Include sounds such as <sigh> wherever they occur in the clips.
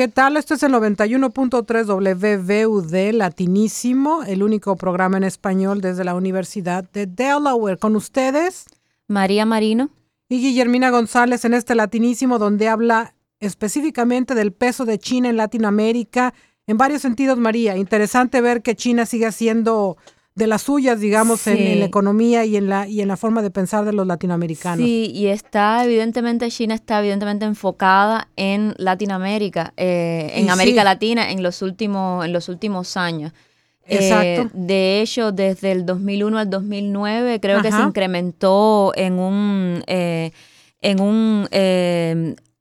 ¿Qué tal? Esto es el 91.3 WVUD Latinísimo, el único programa en español desde la Universidad de Delaware. Con ustedes, María Marino y Guillermina González en este Latinísimo, donde habla específicamente del peso de China en Latinoamérica. En varios sentidos, María, interesante ver que China sigue haciendo de las suyas, digamos, en, la economía y en la, y en la forma de pensar de los latinoamericanos. Sí, y está evidentemente, China está evidentemente enfocada en Latinoamérica, eh, en América Latina en los últimos, en los últimos años. Exacto. Eh, de hecho, desde el 2001 al 2009 creo que se incrementó en un, eh, en un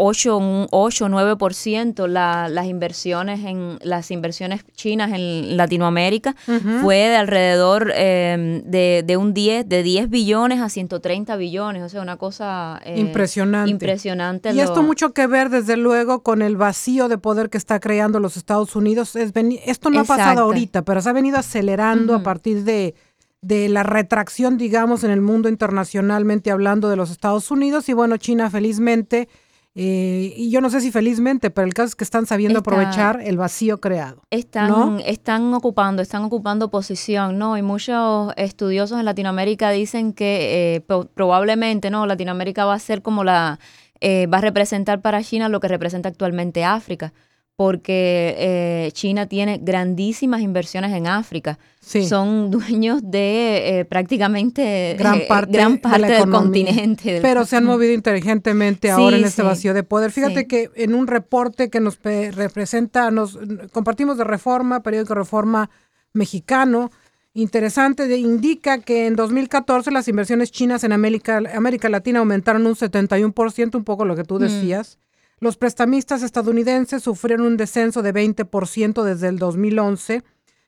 8, un 8 9% la, las inversiones en las inversiones chinas en Latinoamérica fue de alrededor em, de, de, un 10 de 10 billones a 130 billones, o sea, una cosa eh, impresionante. Impresionante. Y esto mucho que ver desde luego con el vacío de poder que está creando los Estados Unidos. Es esto no ha pasado ahorita, pero se ha venido acelerando a partir de de la retracción, digamos, en el mundo internacionalmente hablando de los Estados Unidos. Y bueno, China felizmente eh, y yo no sé si felizmente, pero el caso es que están sabiendo aprovechar el vacío creado. Están, están ocupando, están ocupando posición, ¿no? Y muchos estudiosos en Latinoamérica dicen que eh, probablemente, ¿no? Latinoamérica va a ser como la, eh, va a representar para China lo que representa actualmente África porque eh, China tiene grandísimas inversiones en África. Son <laughs> dueños de eh, prácticamente gran eh, parte, del continente. Pero se han movido inteligentemente ahora en este vacío de poder. Fíjate que en un reporte que nos representa, nos compartimos de Reforma, periódico Reforma mexicano, interesante, indica que en 2014 las inversiones chinas en América, América Latina aumentaron un 71%, un poco lo que tú mm. Los prestamistas estadounidenses sufrieron un descenso de 20% desde el 2011.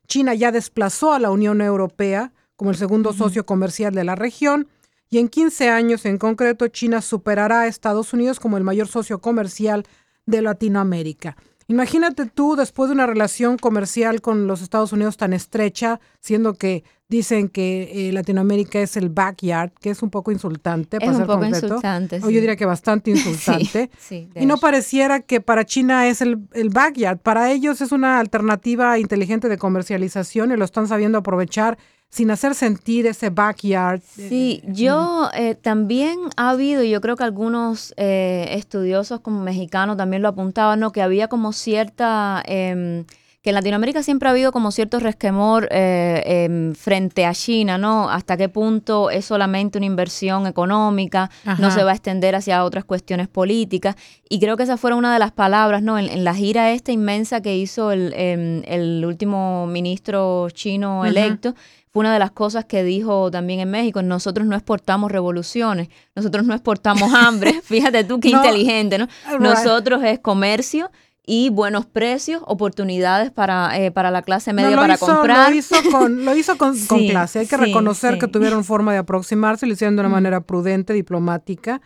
China ya desplazó a la Unión Europea como el segundo socio comercial de la región y en 15 años en concreto China superará a Estados Unidos como el mayor socio comercial de Latinoamérica. Imagínate tú después de una relación comercial con los Estados Unidos tan estrecha, siendo que dicen que eh, Latinoamérica es el backyard, que es un poco insultante. Es un poco insultante. O yo diría que bastante <laughs> insultante. y no pareciera que para China es el, el, backyard. Para ellos es una alternativa inteligente de comercialización y lo están sabiendo aprovechar sin hacer sentir ese backyard. Sí, yo eh, también ha habido, yo creo que algunos eh, estudiosos como mexicanos también lo apuntaban, ¿no? que había como cierta... Em, que en Latinoamérica siempre ha habido como cierto resquemor eh, em, frente a China, ¿no? Hasta qué punto es solamente una inversión económica, no se va a extender hacia otras cuestiones políticas. Y creo que esa fue una de las palabras, ¿no? En, la gira esta inmensa que hizo el, em, el último ministro chino electo, fue una de las cosas que dijo también en México, nosotros no exportamos revoluciones, nosotros no exportamos <laughs> hambre, fíjate tú qué inteligente, ¿no? Nosotros es comercio y buenos precios, oportunidades para, eh, para la clase media para comprar. Lo hizo con, lo hizo con, <laughs> clase, hay que reconocer que tuvieron forma de aproximarse, lo hicieron de una manera prudente, diplomática.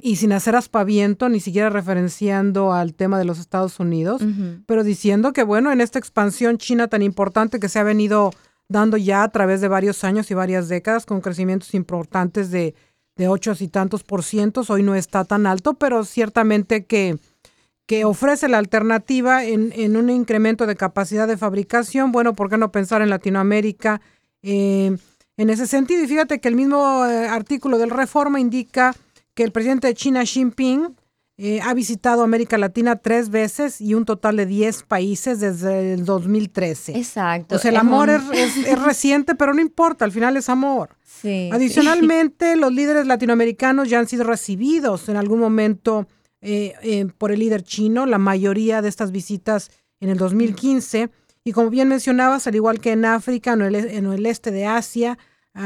Y sin hacer aspaviento, ni siquiera referenciando al tema de los Estados Unidos, pero diciendo que, bueno, en esta expansión china tan importante que se ha venido dando ya a través de varios años y varias décadas con crecimientos importantes de, de ocho y tantos por cientos. Hoy no está tan alto, pero ciertamente que, que ofrece la alternativa en, en, un incremento de capacidad de fabricación. Bueno, ¿por qué no pensar en Latinoamérica eh, en ese sentido? Y fíjate que el mismo eh, artículo del Reforma indica que el presidente de China, Xi Jinping, eh, ha visitado América Latina tres veces y un total de 10 países desde el 2013. Exacto. O sea, el amor es, reciente, pero no importa, al final es amor. Sí, Adicionalmente, los líderes latinoamericanos ya han sido recibidos en algún momento eh, eh, por el líder chino, la mayoría de estas visitas en el 2015. Y como bien mencionabas, al igual que en África, en el, en el este de Asia,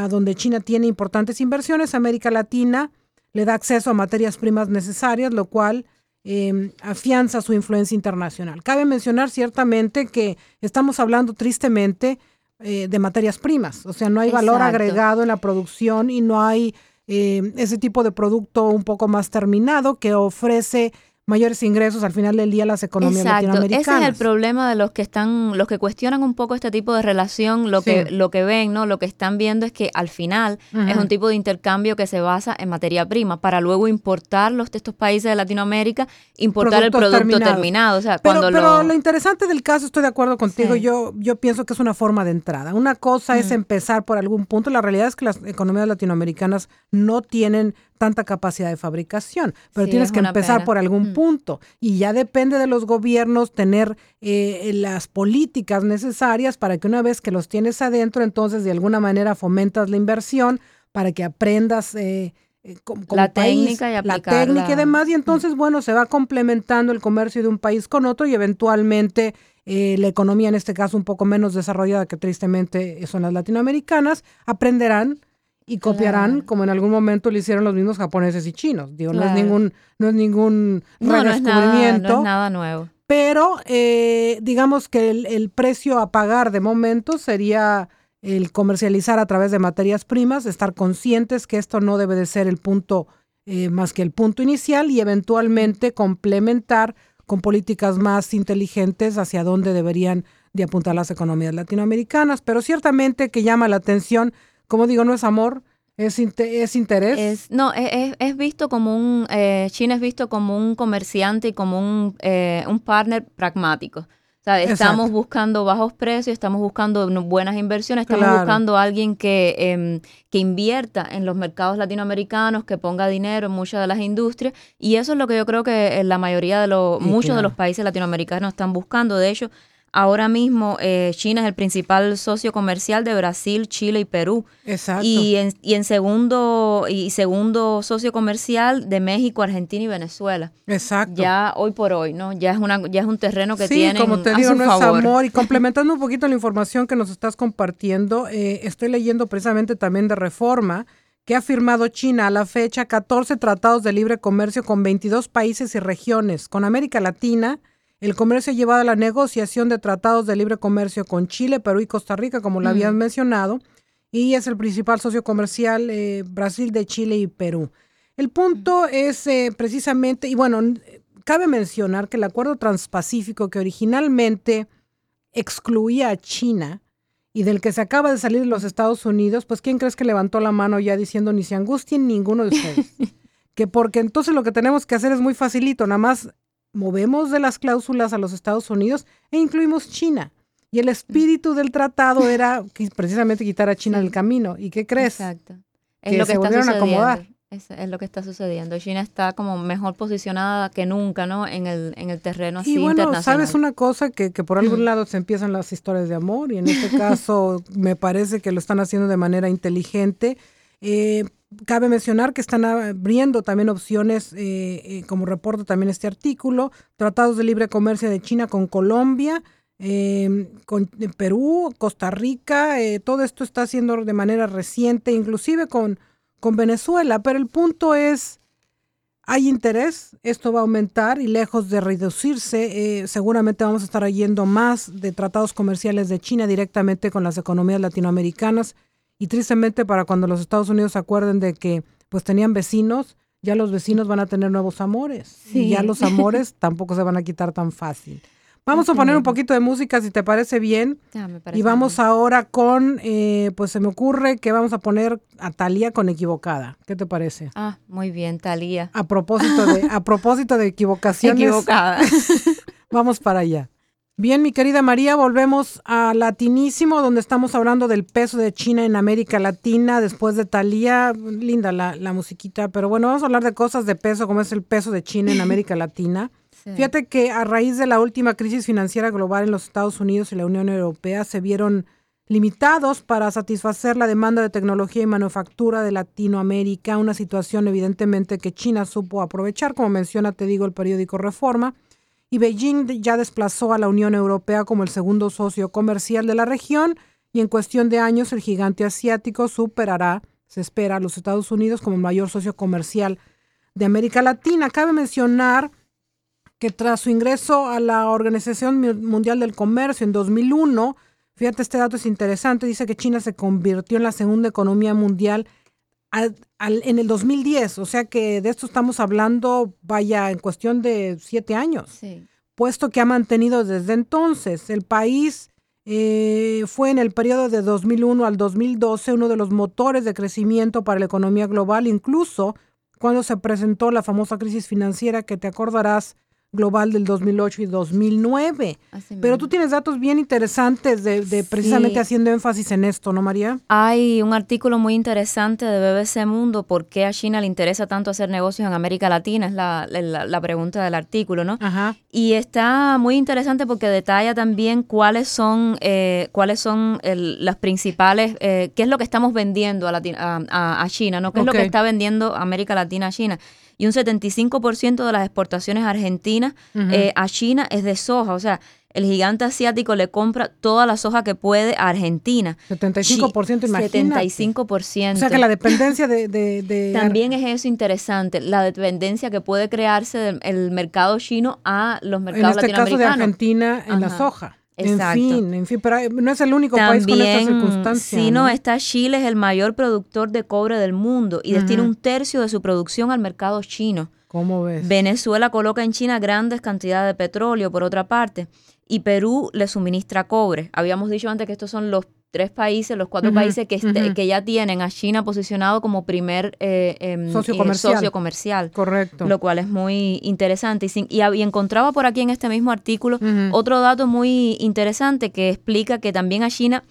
donde China tiene importantes inversiones, América Latina le da acceso a materias primas necesarias, lo cual em, afianza su influencia internacional. Cabe mencionar ciertamente que estamos hablando tristemente eh, de materias primas, o sea, no hay valor agregado en la producción y no hay em, ese tipo de producto un poco más terminado que ofrece mayores ingresos al final del día las economías Exacto. latinoamericanas. Ese es el problema de los que están, los que cuestionan un poco este tipo de relación, lo que, lo que ven, ¿no? Lo que están viendo es que al final es un tipo de intercambio que se basa en materia prima, para luego importar los de estos países de Latinoamérica, importar el producto terminado. O sea, pero, cuando pero lo... interesante del caso, estoy de acuerdo contigo, yo, yo pienso que es una forma de entrada. Una cosa es empezar por algún punto. La realidad es que las economías latinoamericanas no tienen tanta capacidad de fabricación, pero tienes que empezar por algún mm. punto. Y ya depende de los gobiernos tener eh, las políticas necesarias para que una vez que los tienes adentro, entonces de alguna manera fomentas la inversión para que aprendas eh, eh la técnica y la técnica y demás. Y entonces bueno se va complementando el comercio de un país con otro y eventualmente eh, la economía en este caso un poco menos desarrollada que tristemente son las latinoamericanas aprenderán y copiarán como en algún momento lo hicieron los mismos japoneses y chinos. Digo, no es ningún, no es ningún redescubrimiento. No es, nada, nuevo. Pero eh, digamos que el, precio a pagar de momento sería el comercializar a través de materias primas, estar conscientes que esto no debe de ser el punto eh, más que el punto inicial y eventualmente complementar con políticas más inteligentes hacia dónde deberían de apuntar las economías latinoamericanas. Pero ciertamente que llama la atención como digo, no es amor, es, es interés. Es, no, es, es, visto como un, eh, China es visto como un comerciante y como un, eh, un partner pragmático. O sea, estamos buscando bajos precios, estamos buscando buenas inversiones, estamos buscando a alguien que, em, que invierta en los mercados latinoamericanos, que ponga dinero en muchas de las industrias. Y eso es lo que yo creo que eh, la mayoría de los, muchos de los países latinoamericanos están buscando. De hecho, Ahora mismo eh, China es el principal socio comercial de Brasil, Chile y Perú. Exacto. Y en, y en segundo y segundo socio comercial de México, Argentina y Venezuela. Exacto. Ya hoy por hoy, ¿no? Ya es una ya es un terreno que sí, como te digo, no es amor y <laughs> complementando un poquito la información que nos estás compartiendo, eh, estoy leyendo precisamente también de Reforma que ha firmado China a la fecha 14 tratados de libre comercio con 22 países y regiones, con América Latina, el comercio ha llevado a la negociación de tratados de libre comercio con Chile, Perú y Costa Rica, como lo habías mencionado, y es el principal socio comercial eh, Brasil de Chile y Perú. El punto es eh, precisamente, y bueno, cabe mencionar que el acuerdo transpacífico que originalmente excluía a China y del que se acaba de salir los Estados Unidos, pues ¿quién crees que levantó la mano ya diciendo ni se angustien ninguno de ustedes? <laughs> que porque entonces lo que tenemos que hacer es muy facilito, nada más movemos de las cláusulas a los Estados Unidos e incluimos China. Y el espíritu del tratado <laughs> era precisamente quitar a China del camino. ¿Y qué crees? Exacto. Es lo que está sucediendo. acomodar. Es, lo que está sucediendo. China está como mejor posicionada que nunca, ¿no? En el, en el terreno así y bueno, sabes una cosa que, por algún lado se empiezan las historias de amor y en este <laughs> caso me parece que lo están haciendo de manera inteligente. Eh, Cabe mencionar que están abriendo también opciones, eh, eh, como reporta también este artículo, tratados de libre comercio de China con Colombia, em, con Perú, Costa Rica, eh, todo esto está haciendo de manera reciente, inclusive con, con Venezuela, pero el punto es, hay interés, esto va a aumentar y lejos de reducirse, seguramente vamos a estar yendo más de tratados comerciales de China directamente con las economías latinoamericanas y tristemente para cuando los Estados Unidos se acuerden de que pues tenían vecinos, ya los vecinos van a tener nuevos amores. Y ya los amores <laughs> tampoco se van a quitar tan fácil. Vamos a poner un poquito de música si te parece bien. y vamos ahora con, eh, pues se me ocurre que vamos a poner a Talía con equivocada. ¿Qué te parece? Ah, muy bien, Talía. A propósito de, a <laughs> propósito de equivocaciones. Equivocada. <laughs> vamos para allá. Bien, mi querida María, volvemos a Latinísimo, donde estamos hablando del peso de China en América Latina, después de Talía, linda la, la musiquita, pero bueno, vamos a hablar de cosas de peso, como es el peso de China en América Latina. Fíjate que a raíz de la última crisis financiera global en los Estados Unidos y la Unión Europea se vieron limitados para satisfacer la demanda de tecnología y manufactura de Latinoamérica, una situación evidentemente que China supo aprovechar, como menciona, te digo, el periódico Reforma y Beijing ya desplazó a la Unión Europea como el segundo socio comercial de la región y en cuestión de años el gigante asiático superará, se espera, a los Estados Unidos como el mayor socio comercial de América Latina. Cabe mencionar que tras su ingreso a la Organización Mundial del Comercio en 2001, fíjate este dato es interesante, dice que China se convirtió en la segunda economía mundial en el 2010, o sea que de esto estamos hablando, vaya, en cuestión de siete años, puesto que ha mantenido desde entonces. El país eh, fue en el periodo de 2001 al 2012 uno de los motores de crecimiento para la economía global, incluso cuando se presentó la famosa crisis financiera que te acordarás global del 2008 y 2009. Pero tú tienes datos bien interesantes de, precisamente haciendo énfasis en esto, ¿no, María? Hay un artículo muy interesante de BBC Mundo, ¿por qué a China le interesa tanto hacer negocios en América Latina? Es la, pregunta del artículo, ¿no? Ajá. Y está muy interesante porque detalla también cuáles son, eh, cuáles son las principales, eh, qué es lo que estamos vendiendo a, a, China, ¿no? ¿Qué es lo que está vendiendo América Latina a China? Y un 75% de las exportaciones argentinas eh, a China es de soja. O sea, el gigante asiático le compra toda la soja que puede a Argentina. 75%, imagínate. 75%. O sea que la dependencia de, También es eso interesante, la dependencia que puede crearse del mercado chino a los mercados latinoamericanos. En este caso de Argentina en la soja. Exacto. En fin, en fin, pero no es el único país con esta circunstancia. Sí, no, está Chile, es el mayor productor de cobre del mundo y destina un tercio de su producción al mercado chino. ¿Cómo ves? Venezuela coloca en China grandes cantidades de petróleo, por otra parte, y Perú le suministra cobre. Habíamos dicho antes que estos son los tres países, los cuatro países que, este, que ya tienen a China posicionado como primer eh, em, socio, comercial. Correcto. Lo cual es muy interesante. Y, y, encontraba por aquí en este mismo artículo otro dato muy interesante que explica que también a China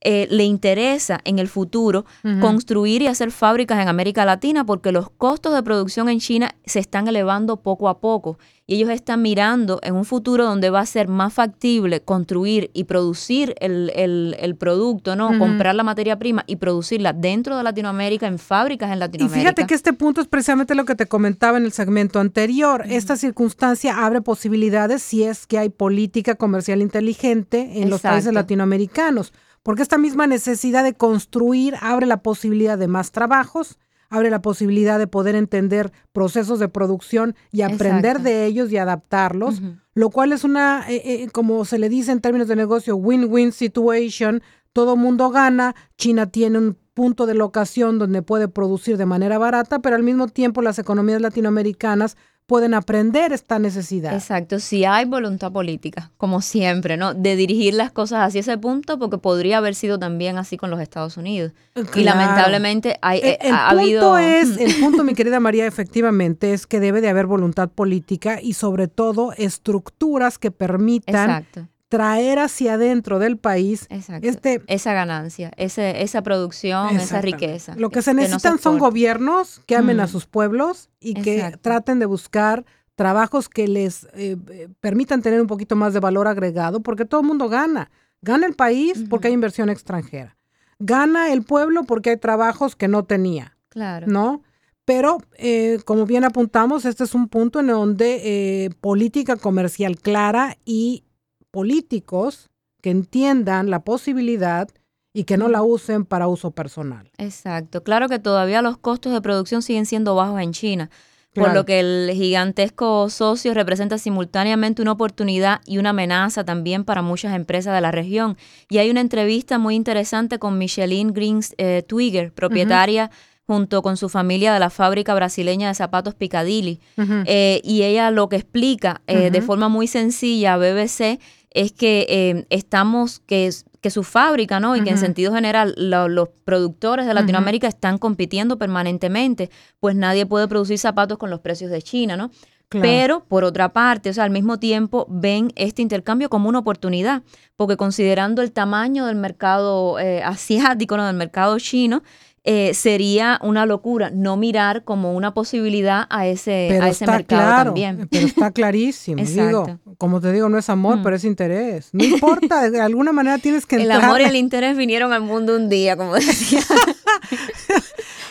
eh, le interesa en el futuro construir y hacer fábricas en América Latina porque los costos de producción en China se están elevando poco a poco y ellos están mirando en un futuro donde va a ser más factible construir y producir el, producto, ¿no? Comprar la materia prima y producirla dentro de Latinoamérica en fábricas en Latinoamérica. Y fíjate que este punto es precisamente lo que te comentaba en el segmento anterior. Esta circunstancia abre posibilidades si es que hay política comercial inteligente en los países latinoamericanos porque esta misma necesidad de construir abre la posibilidad de más trabajos, abre la posibilidad de poder entender procesos de producción y aprender de ellos y adaptarlos, lo cual es una, eh, eh, como se le dice en términos de negocio, win-win situation, todo mundo gana, China tiene un punto de locación donde puede producir de manera barata, pero al mismo tiempo las economías latinoamericanas pueden aprender esta necesidad. Exacto, si hay voluntad política, como siempre, ¿no? De dirigir las cosas hacia ese punto, porque podría haber sido también así con los Estados Unidos. Y lamentablemente hay, el, eh, ha punto habido... Es, <laughs> el punto, mi querida María, efectivamente, es que debe de haber voluntad política y sobre todo estructuras que permitan Exacto traer hacia adentro del país este, esa ganancia, ese, esa producción, esa riqueza. Lo que se necesitan son gobiernos que amen a mm. sus pueblos y que traten de buscar trabajos que les eh, eh, permitan tener un poquito más de valor agregado, porque todo el mundo gana. Gana el país porque hay inversión extranjera. Gana el pueblo porque hay trabajos que no tenía. Claro. ¿No? Pero, eh, como bien apuntamos, este es un punto en donde política comercial clara y políticos que entiendan la posibilidad y que no la usen para uso personal. Exacto. Claro que todavía los costos de producción siguen siendo bajos en China, por lo que el gigantesco socio representa simultáneamente una oportunidad y una amenaza también para muchas empresas de la región. Y hay una entrevista muy interesante con Micheline Greens eh, Twigger, propietaria junto con su familia de la fábrica brasileña de zapatos Picadilly. Eh, y ella lo que explica eh, de forma muy sencilla a BBC es que eh, estamos, que, que su fábrica, ¿no? Y que en sentido general los productores de Latinoamérica están compitiendo permanentemente, pues nadie puede producir zapatos con los precios de China, ¿no? Pero, por otra parte, o sea, al mismo tiempo ven este intercambio como una oportunidad, porque considerando el tamaño del mercado eh, asiático, ¿no? del mercado chino, eh, sería una locura no mirar como una posibilidad a ese, a ese mercado también. Pero está <laughs> clarísimo. digo, como te digo, no es amor, mm. pero es interés. No importa, <laughs> de alguna manera tienes que entrar. El amor y el interés vinieron al mundo un día, como <laughs> decía.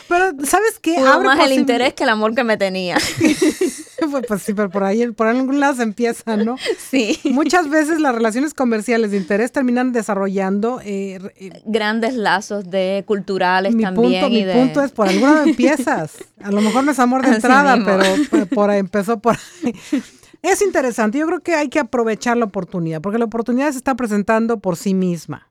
Pero, ¿sabes qué? Más el interés que el amor que me tenía. <laughs> pues, pues, sí, pero por ahí, por algún lado se empieza, ¿no? Sí. Muchas veces las relaciones comerciales de interés terminan desarrollando eh, eh, grandes lazos de culturales también. Punto, mi punto es, por alguna empiezas. A lo mejor no es amor de <laughs> entrada, pero por ahí empezó por ahí. Es interesante, yo creo que hay que aprovechar la oportunidad, porque la oportunidad se está presentando por sí misma.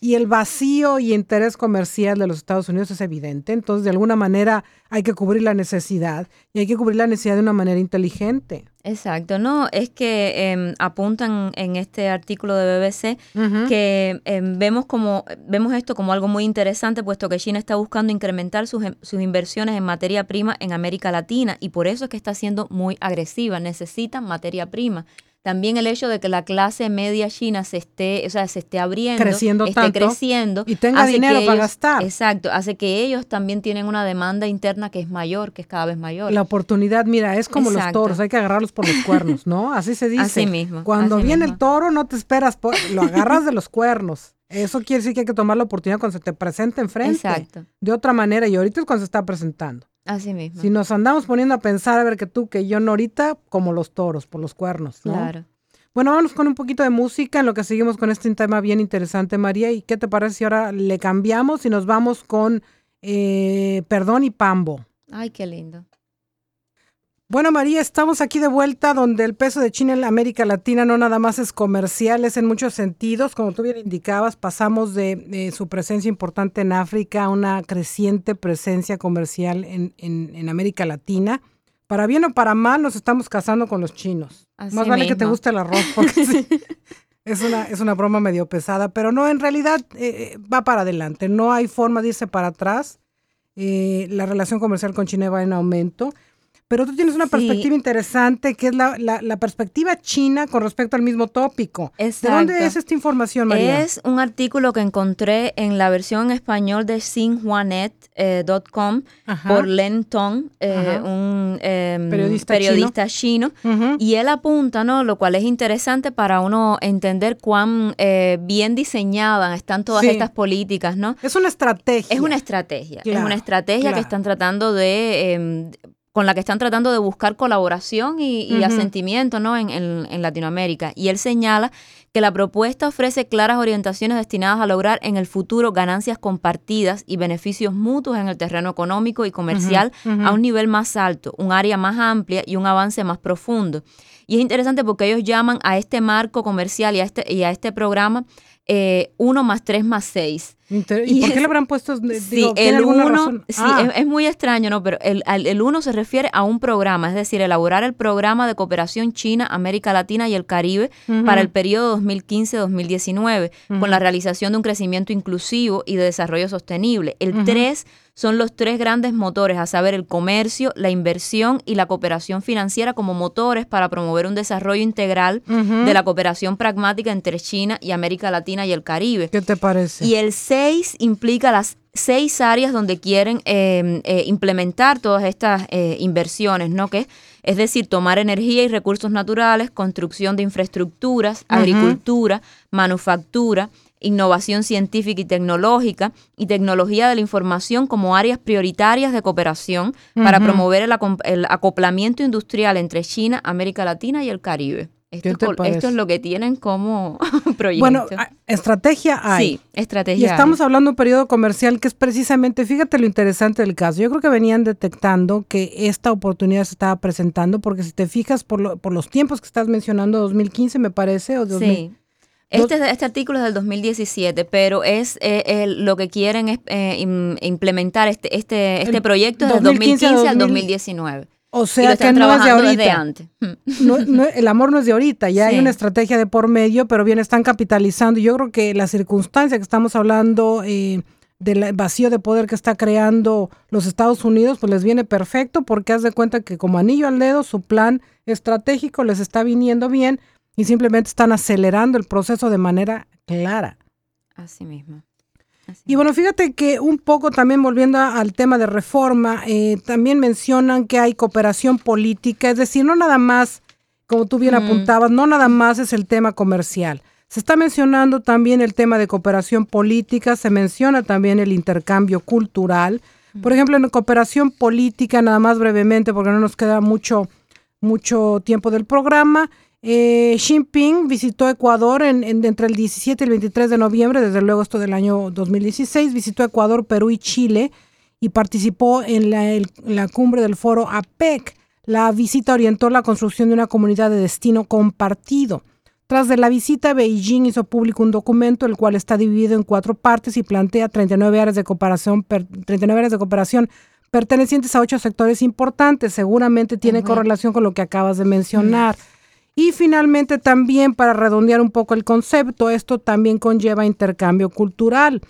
Y el vacío y interés comercial de los Estados Unidos es evidente. Entonces, de alguna manera, hay que cubrir la necesidad y hay que cubrir la necesidad de una manera inteligente. Exacto, no, es que em, apuntan en este artículo de BBC que em, vemos como vemos esto como algo muy interesante, puesto que China está buscando incrementar sus, em, sus inversiones en materia prima en América Latina y por eso es que está siendo muy agresiva, necesitan materia prima. También el hecho de que la clase media china se esté, o sea, se esté abriendo, creciendo esté creciendo y tenga dinero para gastar. Exacto, hace que ellos también tienen una demanda interna que es mayor, que es cada vez mayor. La oportunidad, mira, es como los toros, hay que agarrarlos por los cuernos, ¿no? Así se <laughs> dice. Así mismo. Cuando viene el toro, no te esperas, lo agarras de los cuernos. Eso quiere decir que hay que tomar la oportunidad cuando se te presente enfrente. Exacto. De otra manera, y ahorita es cuando se está presentando. Así mismo. Si nos andamos poniendo a pensar, a ver que tú, que yo no ahorita, como los toros, por los cuernos, ¿no? Claro. Bueno, vamos con un poquito de música en lo que seguimos con este tema bien interesante, María. ¿Y qué te parece si ahora le cambiamos y nos vamos con eh, Perdón y Pambo? Ay, qué lindo. Bueno, María, estamos aquí de vuelta donde el peso de China en la América Latina no nada más es comercial, es en muchos sentidos. Como tú bien indicabas, pasamos de, su presencia importante en África a una creciente presencia comercial en, en, América Latina. Para bien o para mal, nos estamos casando con los chinos. más vale que te guste el arroz, porque <laughs> es, una, es una broma medio pesada, pero no, en realidad eh, eh, va para adelante. No hay forma de irse para atrás. Eh, la relación comercial con China va en aumento. Pero tú tienes una perspectiva interesante, que es la, la, perspectiva china con respecto al mismo tópico. Exacto. ¿De dónde es esta información, María? Es un artículo que encontré en la versión en español de xinhuanet.com eh, por Len Tong, eh, un em, periodista, chino, y él apunta, ¿no? Lo cual es interesante para uno entender cuán eh, bien diseñadas están todas estas políticas, ¿no? Es una estrategia. Es una estrategia. es una estrategia que están tratando de em, con la que están tratando de buscar colaboración y, asentimiento ¿no? En, Latinoamérica. Y él señala que la propuesta ofrece claras orientaciones destinadas a lograr en el futuro ganancias compartidas y beneficios mutuos en el terreno económico y comercial a un nivel más alto, un área más amplia y un avance más profundo. Y es interesante porque ellos llaman a este marco comercial y a este, y a este programa eh, 1 más 3 más 6. ¿Y, por qué le habrán puesto? sí, el 1, sí, ah. es, muy extraño, ¿no? Pero el 1 se refiere a un programa, es decir, elaborar el programa de cooperación China, América Latina y el Caribe para el periodo 2015-2019, con la realización de un crecimiento inclusivo y de desarrollo sostenible. El 3 son los tres grandes motores, a saber, el comercio, la inversión y la cooperación financiera como motores para promover un desarrollo integral de la cooperación pragmática entre China y América Latina y el Caribe. ¿Qué te parece? Y el 6 implica las seis áreas donde quieren eh, eh, implementar todas estas eh, inversiones, ¿no? Que es decir, tomar energía y recursos naturales, construcción de infraestructuras, agricultura, manufactura, innovación científica y tecnológica y tecnología de la información como áreas prioritarias de cooperación para promover el, acoplamiento industrial entre China, América Latina y el Caribe. Esto, es lo que tienen como <laughs> proyecto. Bueno, estrategia hay. Sí, estrategia. Y estamos hablando de un periodo comercial que es precisamente, fíjate lo interesante del caso. Yo creo que venían detectando que esta oportunidad se estaba presentando, porque si te fijas por, por los tiempos que estás mencionando, 2015 me parece, o 2000, sí. Este, este artículo es del 2017, pero es eh, lo que quieren es eh, implementar este, este, este proyecto desde 2015 al 2019. O sea que no es de ahorita. el amor no es de ahorita, ya hay una estrategia de por medio, pero bien están capitalizando. Yo creo que la circunstancia que estamos hablando eh, del vacío de poder que está creando los Estados Unidos, pues les viene perfecto porque haz de cuenta que como anillo al dedo su plan estratégico les está viniendo bien y simplemente están acelerando el proceso de manera clara. Así mismo. Y bueno, fíjate que un poco también volviendo al tema de reforma, eh, también mencionan que hay cooperación política, es decir, no nada más, como tú bien apuntabas, no nada más es el tema comercial. Se está mencionando también el tema de cooperación política, se menciona también el intercambio cultural. Por ejemplo, en cooperación política, nada más brevemente, porque no nos queda mucho, mucho tiempo del programa, eh, Xi Jinping visitó Ecuador en, entre el 17 y el 23 de noviembre, desde luego esto del año 2016, visitó Ecuador, Perú y Chile y participó en la, cumbre del foro APEC. La visita orientó la construcción de una comunidad de destino compartido. Tras de la visita, Beijing hizo público un documento, el cual está dividido en cuatro partes y plantea 39 áreas de cooperación, 39 áreas de cooperación pertenecientes a ocho sectores importantes. Seguramente tiene correlación con lo que acabas de mencionar. Y finalmente también, para redondear un poco el concepto, esto también conlleva intercambio cultural.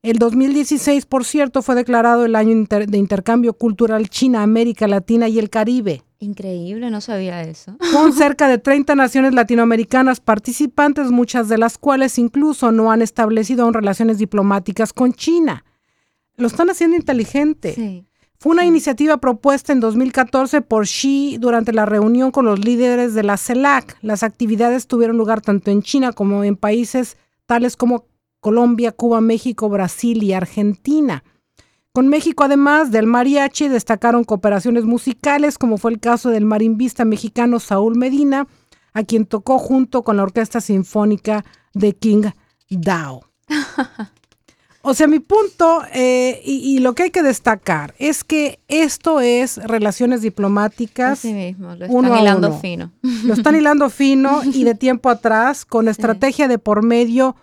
El 2016, por cierto, fue declarado el año de intercambio cultural China, América Latina y el Caribe. Increíble, no sabía eso. Con <laughs> cerca de 30 naciones latinoamericanas participantes, muchas de las cuales incluso no han establecido aún relaciones diplomáticas con China. Lo están haciendo inteligente. Fue una iniciativa propuesta en 2014 por Xi durante la reunión con los líderes de la CELAC. Las actividades tuvieron lugar tanto en China como en países tales como Colombia, Cuba, México, Brasil y Argentina. Con México, además del mariachi, destacaron cooperaciones musicales, como fue el caso del marimbista mexicano Saúl Medina, a quien tocó junto con la Orquesta Sinfónica de King Dao. <laughs> O sea, mi punto eh, y, lo que hay que destacar es que esto es relaciones diplomáticas. Así mismo, lo están hilando fino. Lo están hilando fino <laughs> y de tiempo atrás, con estrategia de por medio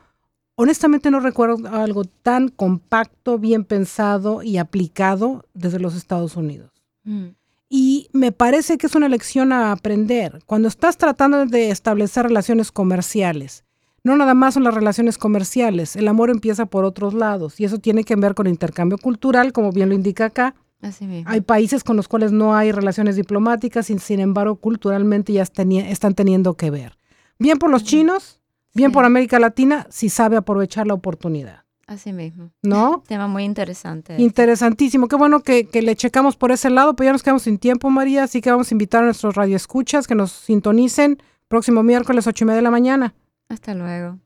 honestamente no recuerdo algo tan compacto, bien pensado y aplicado desde los Estados Unidos. Mm. Y me parece que es una lección a aprender. Cuando estás tratando de establecer relaciones comerciales, no nada más son las relaciones comerciales, el amor empieza por otros lados y eso tiene que ver con intercambio cultural, como bien lo indica acá. Hay países con los cuales no hay relaciones diplomáticas y sin embargo culturalmente ya están teniendo que ver. Bien por los chinos, bien por América Latina si sabe aprovechar la oportunidad. Así mismo. ¿No? <laughs> Tema muy interesante. Interesantísimo. Qué bueno que, que, le checamos por ese lado, pero ya nos quedamos sin tiempo, María, así que vamos a invitar a nuestros radioescuchas que nos sintonicen próximo miércoles, ocho y media de la mañana. Hasta luego.